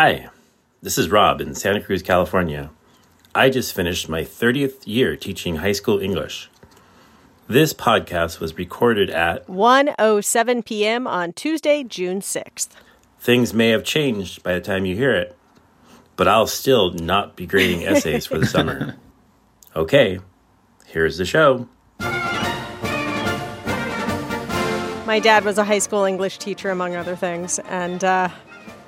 Hi, this is Rob in Santa Cruz, California. I just finished my 30th year teaching high school English. This podcast was recorded at 1:07 p.m. on Tuesday, June 6th. Things may have changed by the time you hear it, but I'll still not be grading essays for the summer. Okay, here's the show. My dad was a high school English teacher, among other things, and uh,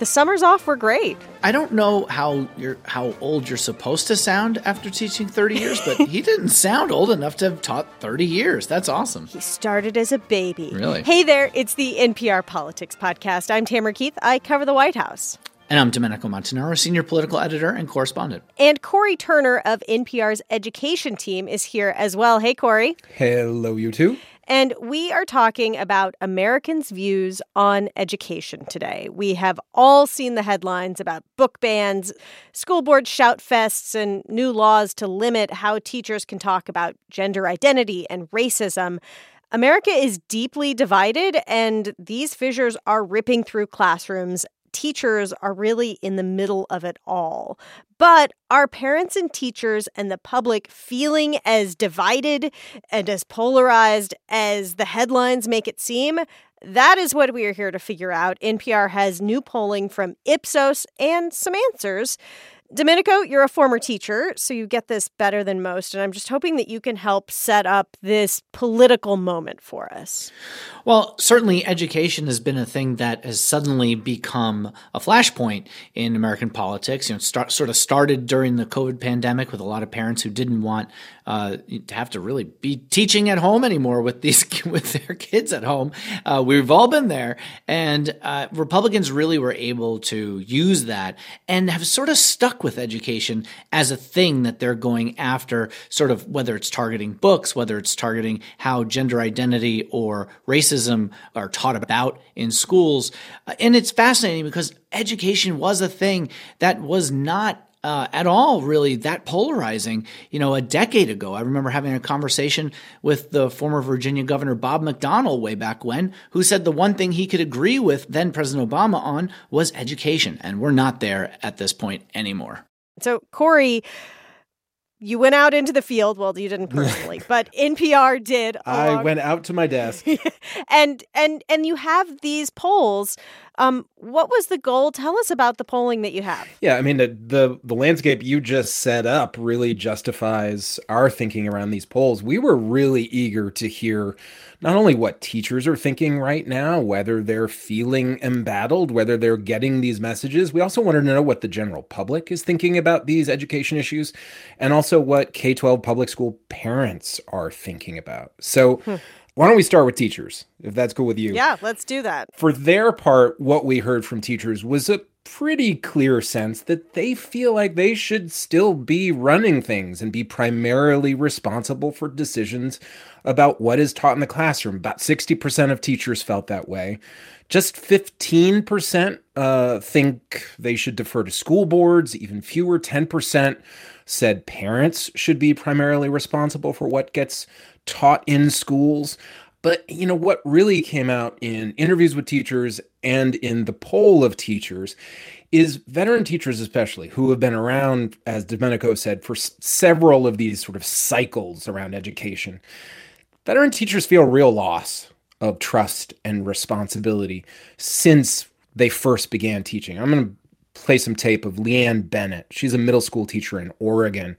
the summers off were great. I don't know how you're how old you're supposed to sound after teaching 30 years, but he didn't sound old enough to have taught 30 years. That's awesome. He started as a baby. Really? Hey there, it's the NPR Politics Podcast. I'm Tamara Keith. I cover the White House. And I'm Domenico Montanaro, senior political editor and correspondent. And Cory Turner of NPR's education team is here as well. Hey, Cory. Hello, you two. And we are talking about Americans' views on education today. We have all seen the headlines about book bans, school board shout fests, and new laws to limit how teachers can talk about gender identity and racism. America is deeply divided, and these fissures are ripping through classrooms teachers are really in the middle of it all. But are parents and teachers and the public feeling as divided and as polarized as the headlines make it seem? That is what we are here to figure out. NPR has new polling from Ipsos and some answers. Domenico, you're a former teacher, so you get this better than most. And I'm just hoping that you can help set up this political moment for us. Well, certainly education has been a thing that has suddenly become a flashpoint in American politics. You know, start, sort of started during the COVID pandemic with a lot of parents who didn't want uh, to have to really be teaching at home anymore with these with their kids at home. Uh, we've all been there, and uh, Republicans really were able to use that and have sort of stuck with education as a thing that they're going after. Sort of whether it's targeting books, whether it's targeting how gender identity or racism are taught about in schools, uh, and it's fascinating because education was a thing that was not uh, at all really that polarizing. You know, a decade ago, I remember having a conversation with the former Virginia Governor Bob McDonnell way back when, who said the one thing he could agree with then President Obama on was education. And we're not there at this point anymore. So, Cory, you went out into the field. Well, you didn't personally, but NPR did. I went out to my desk. and and and you have these polls. Um, what was the goal? Tell us about the polling that you have. Yeah, I mean the, the the landscape you just set up really justifies our thinking around these polls. We were really eager to hear not only what teachers are thinking right now, whether they're feeling embattled, whether they're getting these messages. We also wanted to know what the general public is thinking about these education issues, and also what K 12 public school parents are thinking about. So, hmm. Why don't we start with teachers, if that's cool with you? Yeah, let's do that. For their part, what we heard from teachers was a pretty clear sense that they feel like they should still be running things and be primarily responsible for decisions about what is taught in the classroom. About 60% of teachers felt that way. Just 15% uh, think they should defer to school boards. Even fewer, 10%, said parents should be primarily responsible for what gets taught in schools. But you know what really came out in interviews with teachers and in the poll of teachers is veteran teachers especially who have been around as Domenico said for several of these sort of cycles around education. Veteran teachers feel real loss of trust and responsibility since they first began teaching. I'm going to play some tape of Leanne Bennett. She's a middle school teacher in Oregon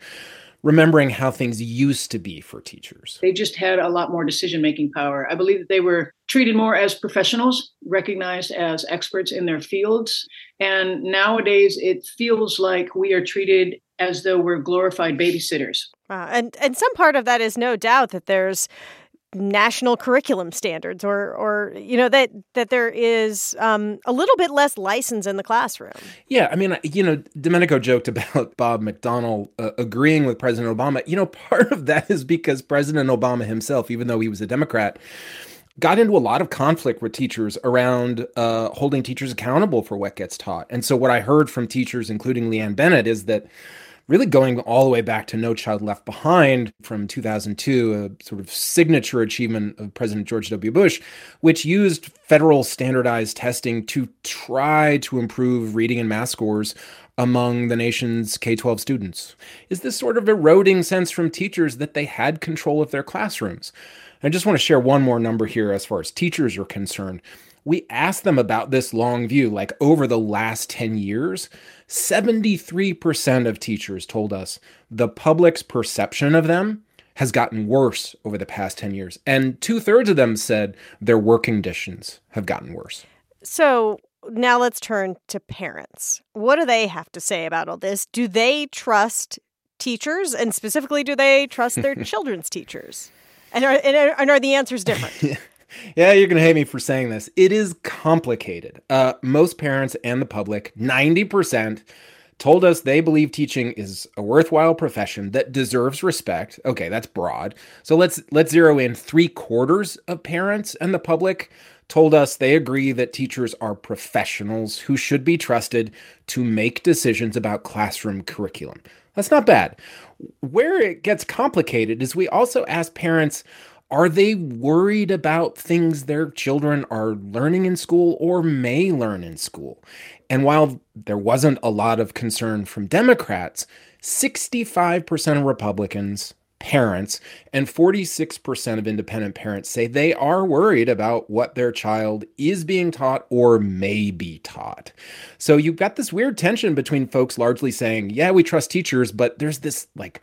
remembering how things used to be for teachers. They just had a lot more decision making power. I believe that they were treated more as professionals, recognized as experts in their fields. And nowadays, it feels like we are treated as though we're glorified babysitters. Uh, and and some part of that is no doubt that there's national curriculum standards or or you know that that there is um, a little bit less license in the classroom. Yeah i mean you know domenico joked about bob mcdonnell uh, agreeing with president obama. You know part of that is because president obama himself even though he was a democrat got into a lot of conflict with teachers around uh, holding teachers accountable for what gets taught. And so what i heard from teachers including leanne bennett is that really going all the way back to No Child Left Behind from 2002, a sort of signature achievement of President George W. Bush, which used federal standardized testing to try to improve reading and math scores among the nation's K 12 students. Is this sort of eroding sense from teachers that they had control of their classrooms? I just want to share one more number here as far as teachers are concerned we asked them about this long view, like over the last 10 years, 73% of teachers told us the public's perception of them has gotten worse over the past 10 years. And two thirds of them said their work conditions have gotten worse. So now let's turn to parents. What do they have to say about all this? Do they trust teachers? And specifically, do they trust their children's teachers? And are, and are the answers different? yeah, you're going to hate me for saying this. It is complicated. Uh, most parents and the public, 90%, told us they believe teaching is a worthwhile profession that deserves respect. Okay, that's broad. So let's let's zero in. Three quarters of parents and the public told us they agree that teachers are professionals who should be trusted to make decisions about classroom curriculum. That's not bad. Where it gets complicated is we also ask parents are they worried about things their children are learning in school or may learn in school? And while there wasn't a lot of concern from Democrats, 65% of Republicans, parents, and 46% of independent parents say they are worried about what their child is being taught or may be taught. So you've got this weird tension between folks largely saying, yeah, we trust teachers, but there's this like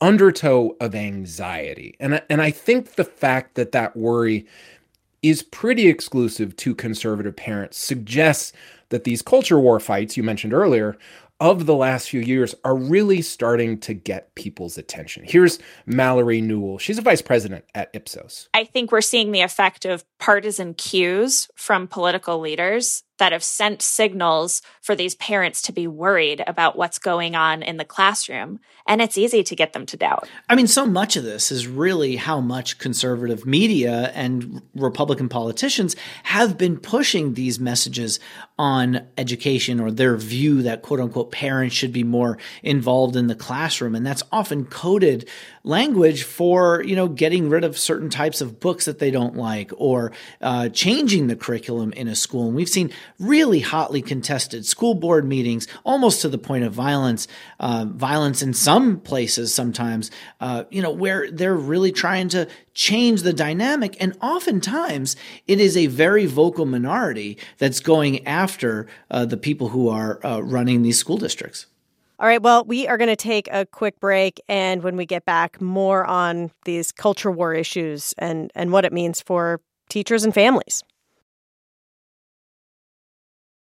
undertow of anxiety. And, and I think the fact that that worry is pretty exclusive to conservative parents suggests that these culture war fights you mentioned earlier of the last few years are really starting to get people's attention. Here's Mallory Newell. She's a vice president at Ipsos. I think we're seeing the effect of partisan cues from political leaders that have sent signals for these parents to be worried about what's going on in the classroom. And it's easy to get them to doubt. I mean, so much of this is really how much conservative media and Republican politicians have been pushing these messages on education or their view that quote unquote parents should be more involved in the classroom. And that's often coded language for, you know, getting rid of certain types of books that they don't like or uh, changing the curriculum in a school. And we've seen really hotly contested school board meetings, almost to the point of violence, uh, violence in some places sometimes, uh, you know, where they're really trying to change the dynamic. And oftentimes it is a very vocal minority that's going after uh, the people who are uh, running these school districts. All right, well, we are going to take a quick break. And when we get back, more on these culture war issues and, and what it means for teachers and families.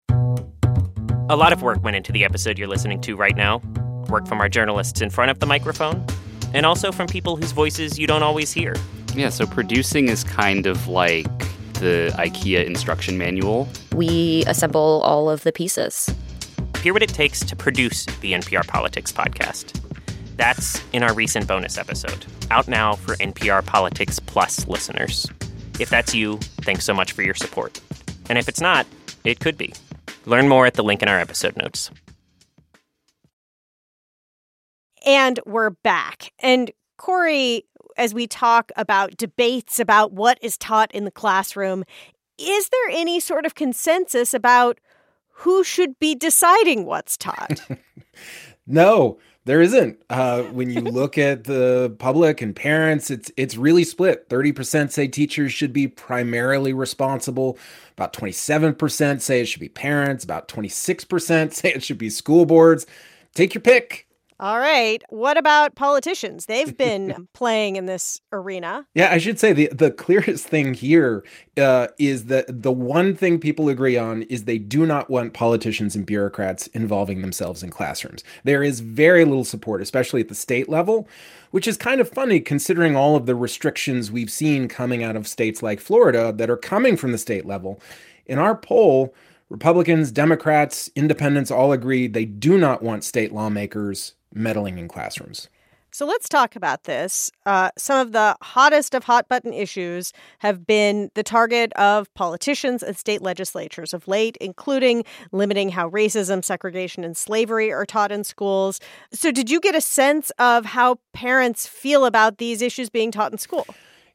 A lot of work went into the episode you're listening to right now work from our journalists in front of the microphone, and also from people whose voices you don't always hear. Yeah, so producing is kind of like the IKEA instruction manual. We assemble all of the pieces. Hear what it takes to produce the NPR Politics podcast. That's in our recent bonus episode, out now for NPR Politics Plus listeners. If that's you, thanks so much for your support. And if it's not, it could be. Learn more at the link in our episode notes. And we're back. And Cory, as we talk about debates about what is taught in the classroom, is there any sort of consensus about who should be deciding what's taught? no, there isn't. Uh, when you look at the public and parents, it's it's really split. Thirty percent say teachers should be primarily responsible. About twenty seven percent say it should be parents. About twenty six percent say it should be school boards. Take your pick. All right. What about politicians? They've been playing in this arena. Yeah, I should say the the clearest thing here uh, is that the one thing people agree on is they do not want politicians and bureaucrats involving themselves in classrooms. There is very little support, especially at the state level, which is kind of funny considering all of the restrictions we've seen coming out of states like Florida that are coming from the state level. In our poll, Republicans, Democrats, independents all agree they do not want state lawmakers meddling in classrooms. So let's talk about this. Uh, some of the hottest of hot button issues have been the target of politicians and state legislatures of late, including limiting how racism, segregation, and slavery are taught in schools. So, did you get a sense of how parents feel about these issues being taught in school?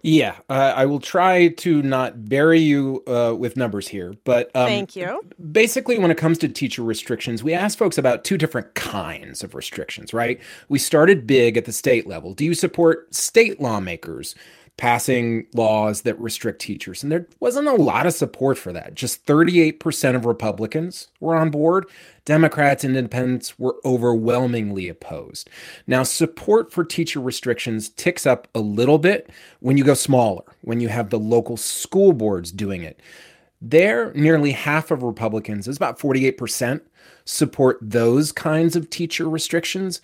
Yeah, uh, I will try to not bury you uh, with numbers here, but um, thank you. Basically, when it comes to teacher restrictions, we asked folks about two different kinds of restrictions, right? We started big at the state level. Do you support state lawmakers passing laws that restrict teachers. And there wasn't a lot of support for that. Just 38% of Republicans were on board. Democrats and independents were overwhelmingly opposed. Now, support for teacher restrictions ticks up a little bit when you go smaller, when you have the local school boards doing it. There, nearly half of Republicans, is about 48%, support those kinds of teacher restrictions,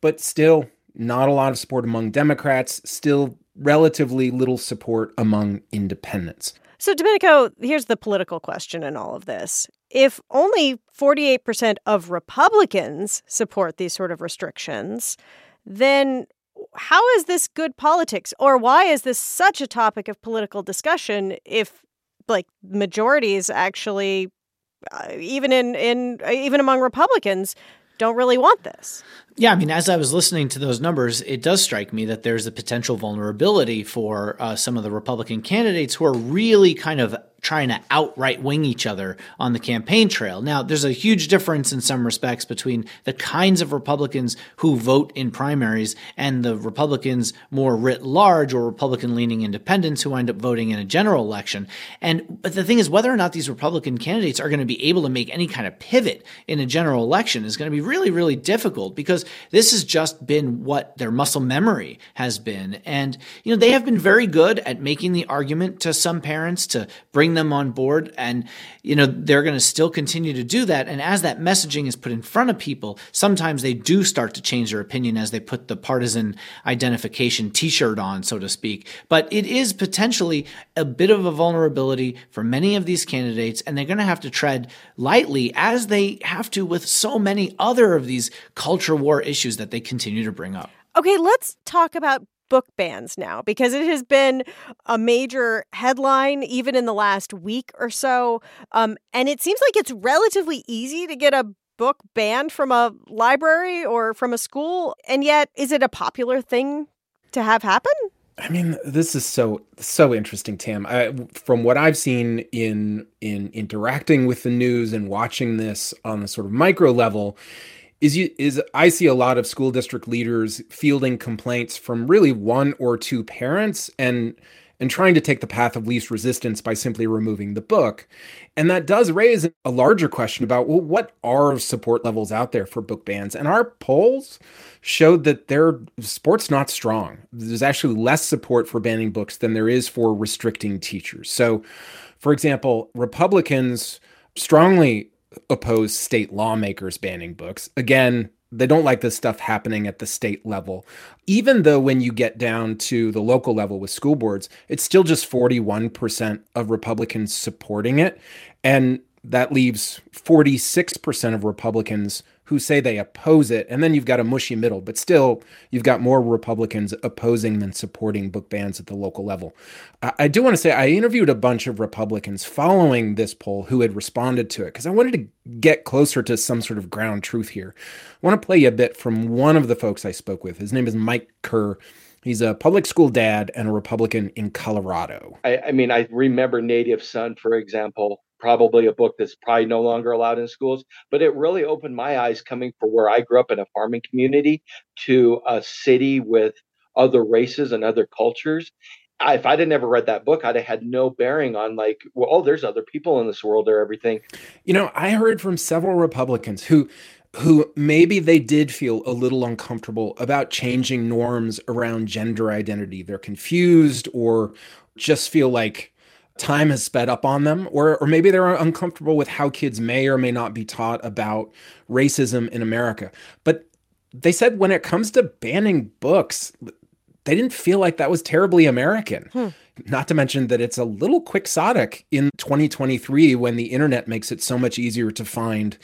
but still not a lot of support among Democrats, still relatively little support among independents. So, Domenico, here's the political question in all of this. If only 48% of Republicans support these sort of restrictions, then how is this good politics? Or why is this such a topic of political discussion if, like, majorities actually, uh, even in, in even among Republicans, don't really want this? Yeah, I mean, as I was listening to those numbers, it does strike me that there's a potential vulnerability for uh, some of the Republican candidates who are really kind of trying to outright wing each other on the campaign trail. Now, there's a huge difference in some respects between the kinds of Republicans who vote in primaries and the Republicans more writ large or Republican leaning independents who end up voting in a general election. And the thing is, whether or not these Republican candidates are going to be able to make any kind of pivot in a general election is going to be really, really difficult because this has just been what their muscle memory has been. And, you know, they have been very good at making the argument to some parents to bring them on board. And, you know, they're going to still continue to do that. And as that messaging is put in front of people, sometimes they do start to change their opinion as they put the partisan identification t shirt on, so to speak. But it is potentially a bit of a vulnerability for many of these candidates. And they're going to have to tread lightly as they have to with so many other of these culture war issues that they continue to bring up. Okay, let's talk about book bans now because it has been a major headline even in the last week or so. Um, and it seems like it's relatively easy to get a book banned from a library or from a school. And yet, is it a popular thing to have happen? I mean, this is so so interesting, Tam. I, from what I've seen in in interacting with the news and watching this on the sort of micro level, is you is I see a lot of school district leaders fielding complaints from really one or two parents and and trying to take the path of least resistance by simply removing the book. And that does raise a larger question about well, what are support levels out there for book bans? And our polls showed that their support's not strong. There's actually less support for banning books than there is for restricting teachers. So, for example, Republicans strongly oppose state lawmakers banning books. Again, they don't like this stuff happening at the state level. Even though when you get down to the local level with school boards, it's still just 41% of Republicans supporting it. And that leaves 46% of Republicans who say they oppose it. And then you've got a mushy middle, but still, you've got more Republicans opposing than supporting book bans at the local level. I, do want to say I interviewed a bunch of Republicans following this poll who had responded to it because I wanted to get closer to some sort of ground truth here. I want to play you a bit from one of the folks I spoke with. His name is Mike Kerr. He's a public school dad and a Republican in Colorado. I, I mean, I remember Native Son, for example, probably a book that's probably no longer allowed in schools but it really opened my eyes coming from where i grew up in a farming community to a city with other races and other cultures. I, if i'd have never read that book i'd have had no bearing on like well oh there's other people in this world or everything. You know i heard from several republicans who who maybe they did feel a little uncomfortable about changing norms around gender identity. They're confused or just feel like time has sped up on them or or maybe they're uncomfortable with how kids may or may not be taught about racism in America. But they said when it comes to banning books, they didn't feel like that was terribly American. Hmm. Not to mention that it's a little quixotic in 2023 when the internet makes it so much easier to find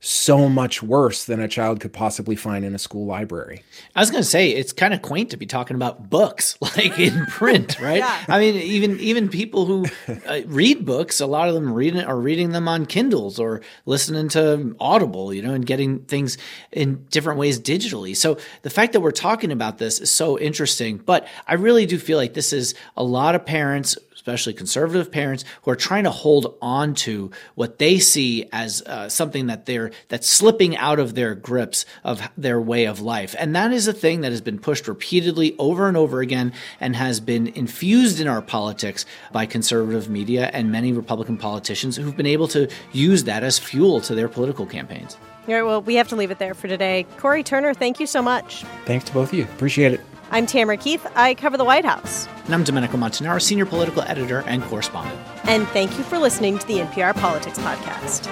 so much worse than a child could possibly find in a school library. I was going to say it's kind of quaint to be talking about books like in print, right? Yeah. I mean, even even people who uh, read books, a lot of them reading are reading them on Kindles or listening to Audible, you know, and getting things in different ways digitally. So the fact that we're talking about this is so interesting, but I really do feel like this is a lot of parents especially conservative parents who are trying to hold on to what they see as uh, something that they're that's slipping out of their grips of their way of life and that is a thing that has been pushed repeatedly over and over again and has been infused in our politics by conservative media and many republican politicians who've been able to use that as fuel to their political campaigns All right, well, we have to leave it there for today. Cory Turner, thank you so much. Thanks to both of you. Appreciate it. I'm Tamara Keith. I cover the White House. and i'm domenico montanaro senior political editor and correspondent And thank you for listening to the NPR Politics Podcast.